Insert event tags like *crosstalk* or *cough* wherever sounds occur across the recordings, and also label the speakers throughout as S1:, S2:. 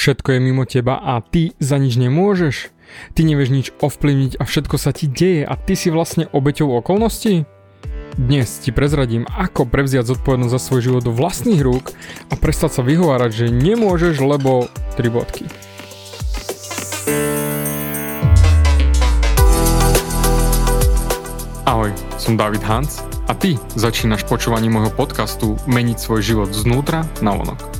S1: Všetko je mimo teba a ty za nič nemôžeš. Ty nevieš nič ovplyvniť a všetko sa ti deje a ty si vlastne obeťou okolností? Dnes ti prezradím, ako prevziať zodpovednosť za svoj život do vlastných rúk a prestať sa vyhovárať, že nemôžeš, lebo tri bodky. Ahoj, som David Hans a ty začínaš počúvanie môjho podcastu Meniť svoj život znútra na vonok.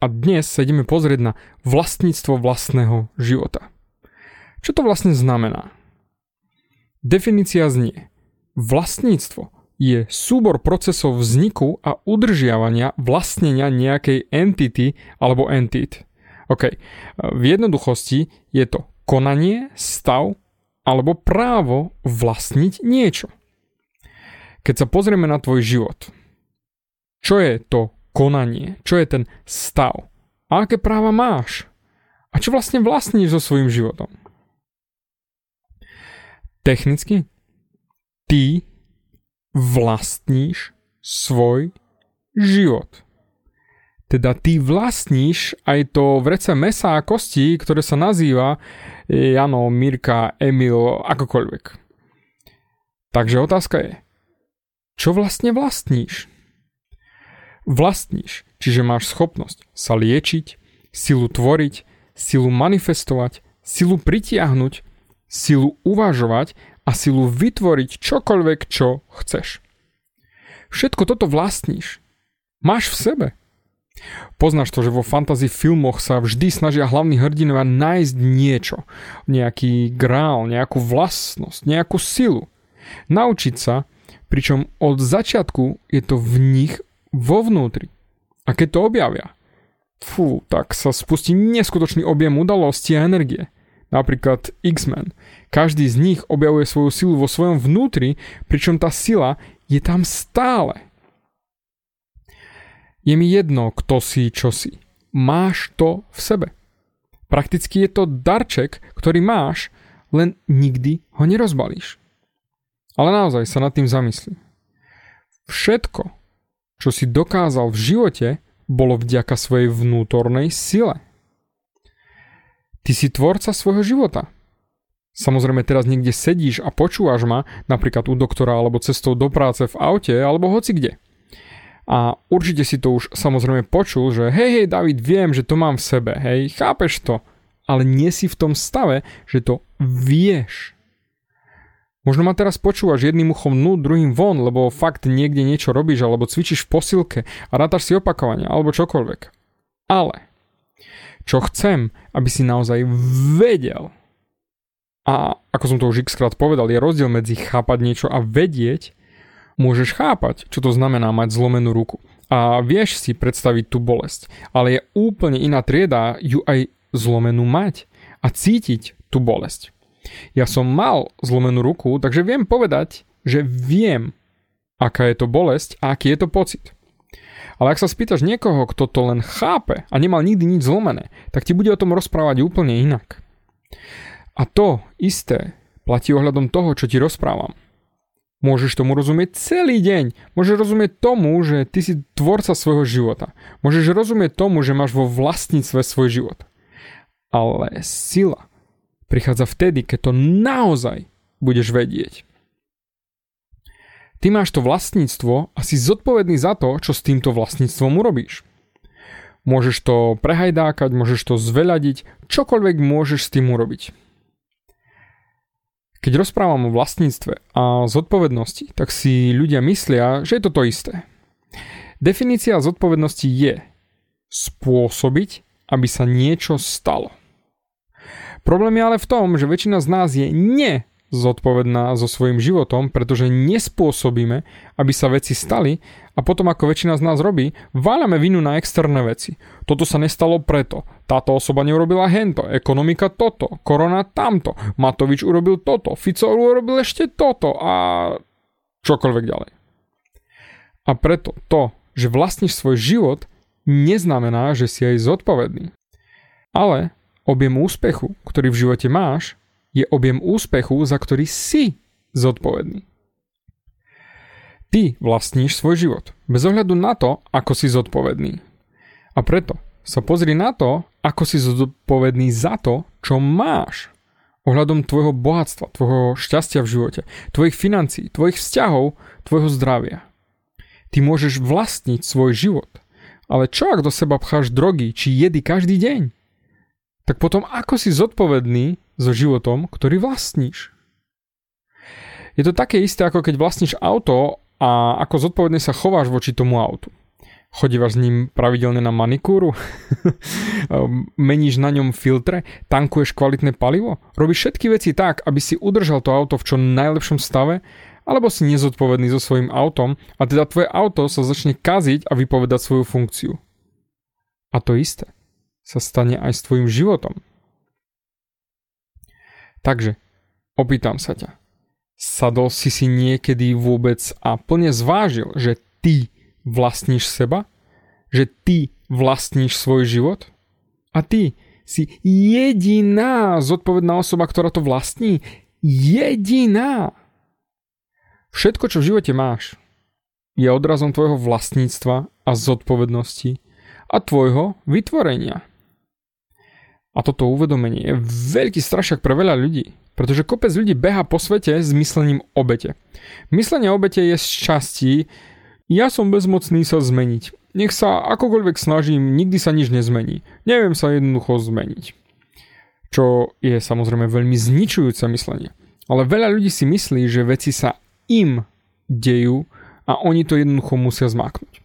S1: a dnes sa ideme pozrieť na vlastníctvo vlastného života. Čo to vlastne znamená? Definícia znie. Vlastníctvo je súbor procesov vzniku a udržiavania vlastnenia nejakej entity alebo entit. OK, v jednoduchosti je to konanie, stav alebo právo vlastniť niečo. Keď sa pozrieme na tvoj život, čo je to konanie, čo je ten stav a aké práva máš a čo vlastne vlastníš so svojím životom. Technicky, ty vlastníš svoj život. Teda ty vlastníš aj to vrece mesa a kostí, ktoré sa nazýva Jano, Mirka, Emil, akokoľvek. Takže otázka je, čo vlastne vlastníš? Vlastníš, čiže máš schopnosť sa liečiť, silu tvoriť, silu manifestovať, silu pritiahnuť, silu uvažovať a silu vytvoriť čokoľvek, čo chceš. Všetko toto vlastníš. Máš v sebe. Poznáš to, že vo fantasy filmoch sa vždy snažia hlavní hrdinovia nájsť niečo, nejaký grál, nejakú vlastnosť, nejakú silu. Naučiť sa, pričom od začiatku je to v nich vo vnútri. A keď to objavia, fú, tak sa spustí neskutočný objem udalostí a energie. Napríklad X-Men. Každý z nich objavuje svoju silu vo svojom vnútri, pričom tá sila je tam stále. Je mi jedno, kto si, čo si. Máš to v sebe. Prakticky je to darček, ktorý máš, len nikdy ho nerozbalíš. Ale naozaj sa nad tým zamyslí. Všetko, čo si dokázal v živote, bolo vďaka svojej vnútornej sile. Ty si tvorca svojho života. Samozrejme teraz niekde sedíš a počúvaš ma, napríklad u doktora alebo cestou do práce v aute alebo hoci kde. A určite si to už samozrejme počul, že hej, hej, David, viem, že to mám v sebe, hej, chápeš to, ale nie si v tom stave, že to vieš. Možno ma teraz počúvaš jedným uchom dnu, druhým von, lebo fakt niekde niečo robíš, alebo cvičíš v posilke a rátaš si opakovania, alebo čokoľvek. Ale, čo chcem, aby si naozaj vedel, a ako som to už x krát povedal, je rozdiel medzi chápať niečo a vedieť, môžeš chápať, čo to znamená mať zlomenú ruku. A vieš si predstaviť tú bolesť, ale je úplne iná trieda ju aj zlomenú mať a cítiť tú bolesť. Ja som mal zlomenú ruku, takže viem povedať, že viem, aká je to bolesť a aký je to pocit. Ale ak sa spýtaš niekoho, kto to len chápe a nemal nikdy nič zlomené, tak ti bude o tom rozprávať úplne inak. A to isté platí ohľadom toho, čo ti rozprávam. Môžeš tomu rozumieť celý deň. Môžeš rozumieť tomu, že ty si tvorca svojho života. Môžeš rozumieť tomu, že máš vo vlastníctve svoj život. Ale sila prichádza vtedy, keď to naozaj budeš vedieť. Ty máš to vlastníctvo a si zodpovedný za to, čo s týmto vlastníctvom urobíš. Môžeš to prehajdákať, môžeš to zveľadiť, čokoľvek môžeš s tým urobiť. Keď rozprávam o vlastníctve a zodpovednosti, tak si ľudia myslia, že je to to isté. Definícia zodpovednosti je spôsobiť, aby sa niečo stalo. Problém je ale v tom, že väčšina z nás je ne zodpovedná so svojím životom, pretože nespôsobíme, aby sa veci stali a potom ako väčšina z nás robí, váľame vinu na externé veci. Toto sa nestalo preto, táto osoba neurobila hento, ekonomika toto, korona tamto, Matovič urobil toto, Fico urobil ešte toto a čokoľvek ďalej. A preto to, že vlastníš svoj život, neznamená, že si aj zodpovedný. Ale objem úspechu, ktorý v živote máš, je objem úspechu, za ktorý si zodpovedný. Ty vlastníš svoj život, bez ohľadu na to, ako si zodpovedný. A preto sa pozri na to, ako si zodpovedný za to, čo máš. Ohľadom tvojho bohatstva, tvojho šťastia v živote, tvojich financií, tvojich vzťahov, tvojho zdravia. Ty môžeš vlastniť svoj život. Ale čo ak do seba pcháš drogy či jedy každý deň? Tak potom ako si zodpovedný so životom, ktorý vlastníš. Je to také isté, ako keď vlastníš auto a ako zodpovedne sa chováš voči tomu autu. Chodívaš s ním pravidelne na manikúru? *laughs* Meníš na ňom filtre? Tankuješ kvalitné palivo? Robíš všetky veci tak, aby si udržal to auto v čo najlepšom stave? Alebo si nezodpovedný so svojím autom a teda tvoje auto sa začne kaziť a vypovedať svoju funkciu? A to isté sa stane aj s tvojim životom. Takže, opýtam sa ťa. Sadol si si niekedy vôbec a plne zvážil, že ty vlastníš seba? Že ty vlastníš svoj život? A ty si jediná zodpovedná osoba, ktorá to vlastní. Jediná. Všetko, čo v živote máš, je odrazom tvojho vlastníctva a zodpovednosti a tvojho vytvorenia. A toto uvedomenie je veľký strašak pre veľa ľudí, pretože kopec ľudí beha po svete s myslením obete. Myslenie obete je z časti ja som bezmocný sa zmeniť. Nech sa akokoľvek snažím, nikdy sa nič nezmení. Neviem sa jednoducho zmeniť. Čo je samozrejme veľmi zničujúce myslenie. Ale veľa ľudí si myslí, že veci sa im dejú a oni to jednoducho musia zmáknuť.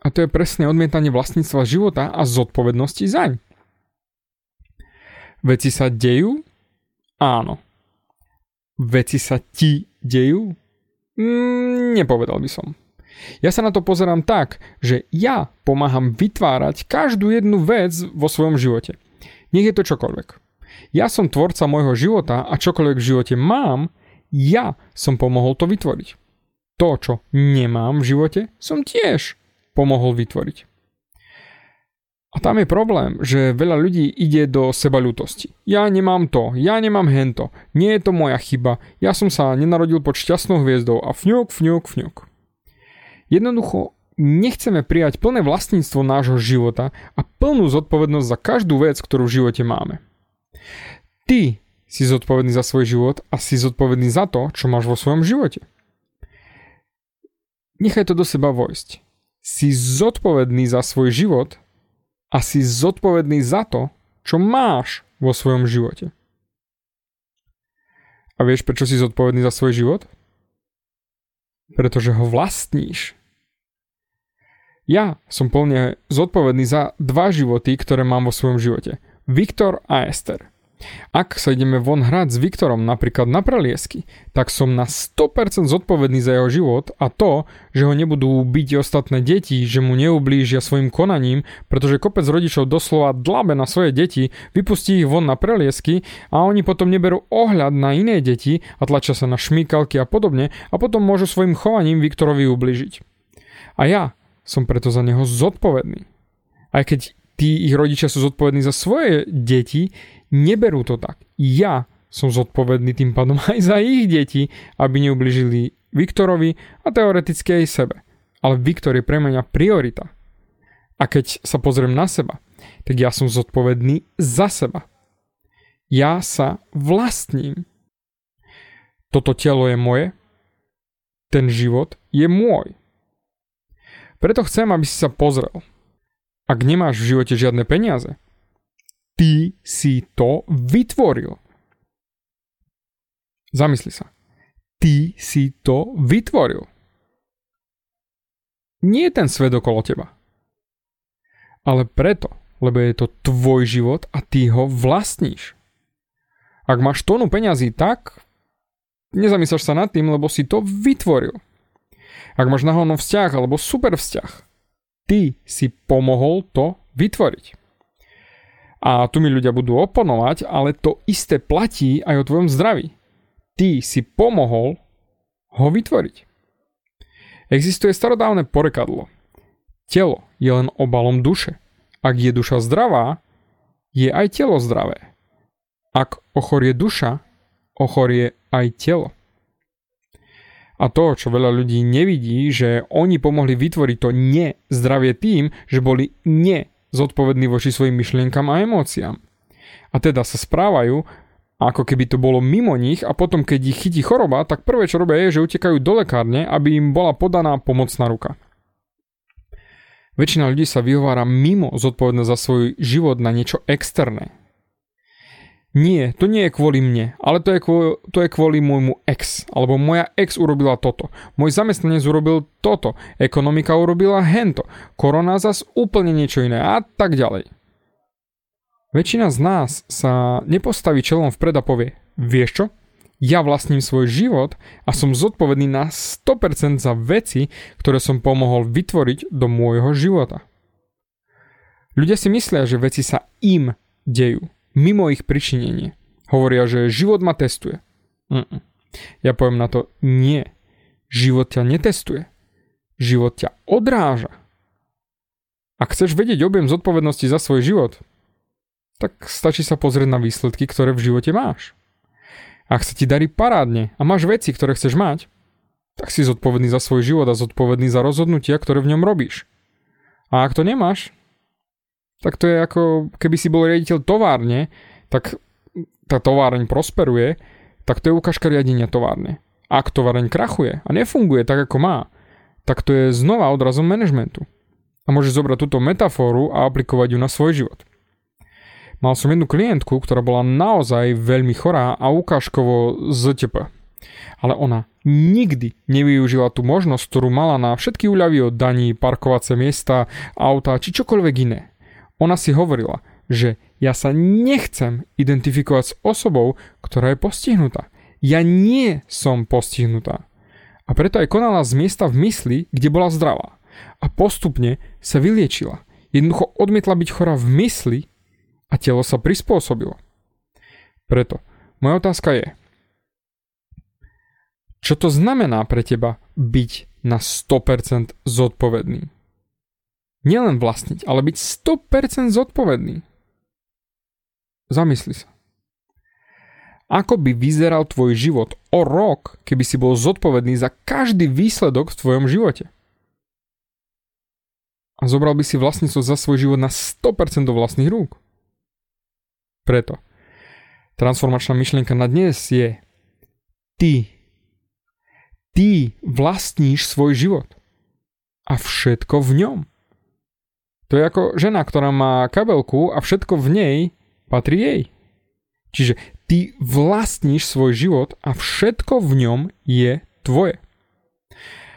S1: A to je presne odmietanie vlastníctva života a zodpovednosti zaň. Veci sa dejú? Áno. Veci sa ti dejú? Mm, nepovedal by som. Ja sa na to pozerám tak, že ja pomáham vytvárať každú jednu vec vo svojom živote. Nech je to čokoľvek. Ja som tvorca môjho života a čokoľvek v živote mám, ja som pomohol to vytvoriť. To, čo nemám v živote, som tiež pomohol vytvoriť. A tam je problém, že veľa ľudí ide do sebaľútosti. Ja nemám to, ja nemám hento, nie je to moja chyba, ja som sa nenarodil pod šťastnou hviezdou a fňuk, fňuk, fňuk. Jednoducho nechceme prijať plné vlastníctvo nášho života a plnú zodpovednosť za každú vec, ktorú v živote máme. Ty si zodpovedný za svoj život a si zodpovedný za to, čo máš vo svojom živote. Nechaj to do seba vojsť. Si zodpovedný za svoj život a si zodpovedný za to, čo máš vo svojom živote. A vieš, prečo si zodpovedný za svoj život? Pretože ho vlastníš. Ja som plne zodpovedný za dva životy, ktoré mám vo svojom živote. Viktor a Ester. Ak sa ideme von hrať s Viktorom napríklad na preliesky, tak som na 100% zodpovedný za jeho život a to, že ho nebudú byť ostatné deti, že mu neublížia svojim konaním, pretože kopec rodičov doslova dlabe na svoje deti, vypustí ich von na preliesky a oni potom neberú ohľad na iné deti a tlačia sa na šmíkalky a podobne a potom môžu svojim chovaním Viktorovi ublížiť. A ja som preto za neho zodpovedný. Aj keď tí ich rodičia sú zodpovední za svoje deti, neberú to tak. Ja som zodpovedný tým pádom *laughs* aj za ich deti, aby neubližili Viktorovi a teoreticky aj sebe. Ale Viktor je pre mňa priorita. A keď sa pozriem na seba, tak ja som zodpovedný za seba. Ja sa vlastním. Toto telo je moje, ten život je môj. Preto chcem, aby si sa pozrel. Ak nemáš v živote žiadne peniaze, ty si to vytvoril. Zamysli sa. Ty si to vytvoril. Nie ten svet okolo teba. Ale preto, lebo je to tvoj život a ty ho vlastníš. Ak máš tónu peňazí, tak nezamyslíš sa nad tým, lebo si to vytvoril. Ak máš nahovno vzťah alebo super vzťah, ty si pomohol to vytvoriť. A tu mi ľudia budú oponovať, ale to isté platí aj o tvojom zdraví. Ty si pomohol ho vytvoriť. Existuje starodávne porekadlo. Telo je len obalom duše. Ak je duša zdravá, je aj telo zdravé. Ak ochorie duša, ochorie aj telo. A to, čo veľa ľudí nevidí, že oni pomohli vytvoriť to nezdravie tým, že boli nezodpovední voči svojim myšlienkam a emóciám. A teda sa správajú, ako keby to bolo mimo nich a potom keď ich chytí choroba, tak prvé čo robia je, že utekajú do lekárne, aby im bola podaná pomocná ruka. Väčšina ľudí sa vyhovára mimo zodpovednosť za svoj život na niečo externé. Nie, to nie je kvôli mne, ale to je kvôli, to je kvôli môjmu ex. Alebo moja ex urobila toto. Môj zamestnanec urobil toto. Ekonomika urobila hento. Korona zas úplne niečo iné a tak ďalej. Väčšina z nás sa nepostaví čelom vpred a povie, vieš čo? Ja vlastním svoj život a som zodpovedný na 100% za veci, ktoré som pomohol vytvoriť do môjho života. Ľudia si myslia, že veci sa im dejú mimo ich pričinenie. Hovoria, že život ma testuje. Mm-mm. Ja poviem na to, nie. Život ťa netestuje. Život ťa odráža. Ak chceš vedieť objem zodpovednosti za svoj život, tak stačí sa pozrieť na výsledky, ktoré v živote máš. Ak sa ti darí parádne a máš veci, ktoré chceš mať, tak si zodpovedný za svoj život a zodpovedný za rozhodnutia, ktoré v ňom robíš. A ak to nemáš, tak to je ako keby si bol riaditeľ továrne, tak tá továreň prosperuje, tak to je ukážka riadenia továrne. Ak továreň krachuje a nefunguje tak, ako má, tak to je znova odrazom manažmentu. A môžeš zobrať túto metafóru a aplikovať ju na svoj život. Mal som jednu klientku, ktorá bola naozaj veľmi chorá a ukážkovo ZTP. Ale ona nikdy nevyužila tú možnosť, ktorú mala na všetky úľavy od daní, parkovacie miesta, auta či čokoľvek iné. Ona si hovorila, že ja sa nechcem identifikovať s osobou, ktorá je postihnutá. Ja nie som postihnutá. A preto aj konala z miesta v mysli, kde bola zdravá. A postupne sa vyliečila. Jednoducho odmietla byť chorá v mysli a telo sa prispôsobilo. Preto moja otázka je, čo to znamená pre teba byť na 100% zodpovedný? Nielen vlastniť, ale byť 100% zodpovedný. Zamysli sa. Ako by vyzeral tvoj život o rok, keby si bol zodpovedný za každý výsledok v tvojom živote? A zobral by si vlastníctvo za svoj život na 100% do vlastných rúk. Preto transformačná myšlienka na dnes je ty. Ty vlastníš svoj život. A všetko v ňom. To je ako žena, ktorá má kabelku a všetko v nej patrí jej. Čiže ty vlastníš svoj život a všetko v ňom je tvoje.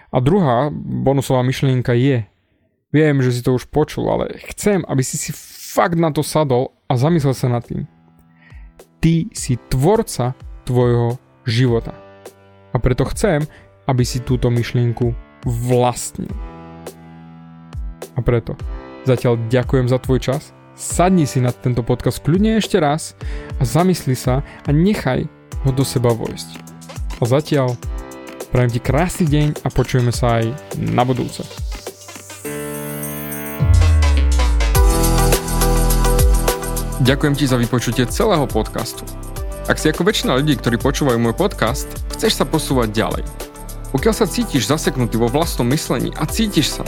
S1: A druhá bonusová myšlienka je, viem, že si to už počul, ale chcem, aby si si fakt na to sadol a zamyslel sa nad tým. Ty si tvorca tvojho života. A preto chcem, aby si túto myšlienku vlastnil. A preto Zatiaľ ďakujem za tvoj čas. Sadni si na tento podcast kľudne ešte raz a zamysli sa a nechaj ho do seba vojsť. A zatiaľ prajem ti krásny deň a počujeme sa aj na budúce. Ďakujem ti za vypočutie celého podcastu. Ak si ako väčšina ľudí, ktorí počúvajú môj podcast, chceš sa posúvať ďalej. Pokiaľ sa cítiš zaseknutý vo vlastnom myslení a cítiš sa,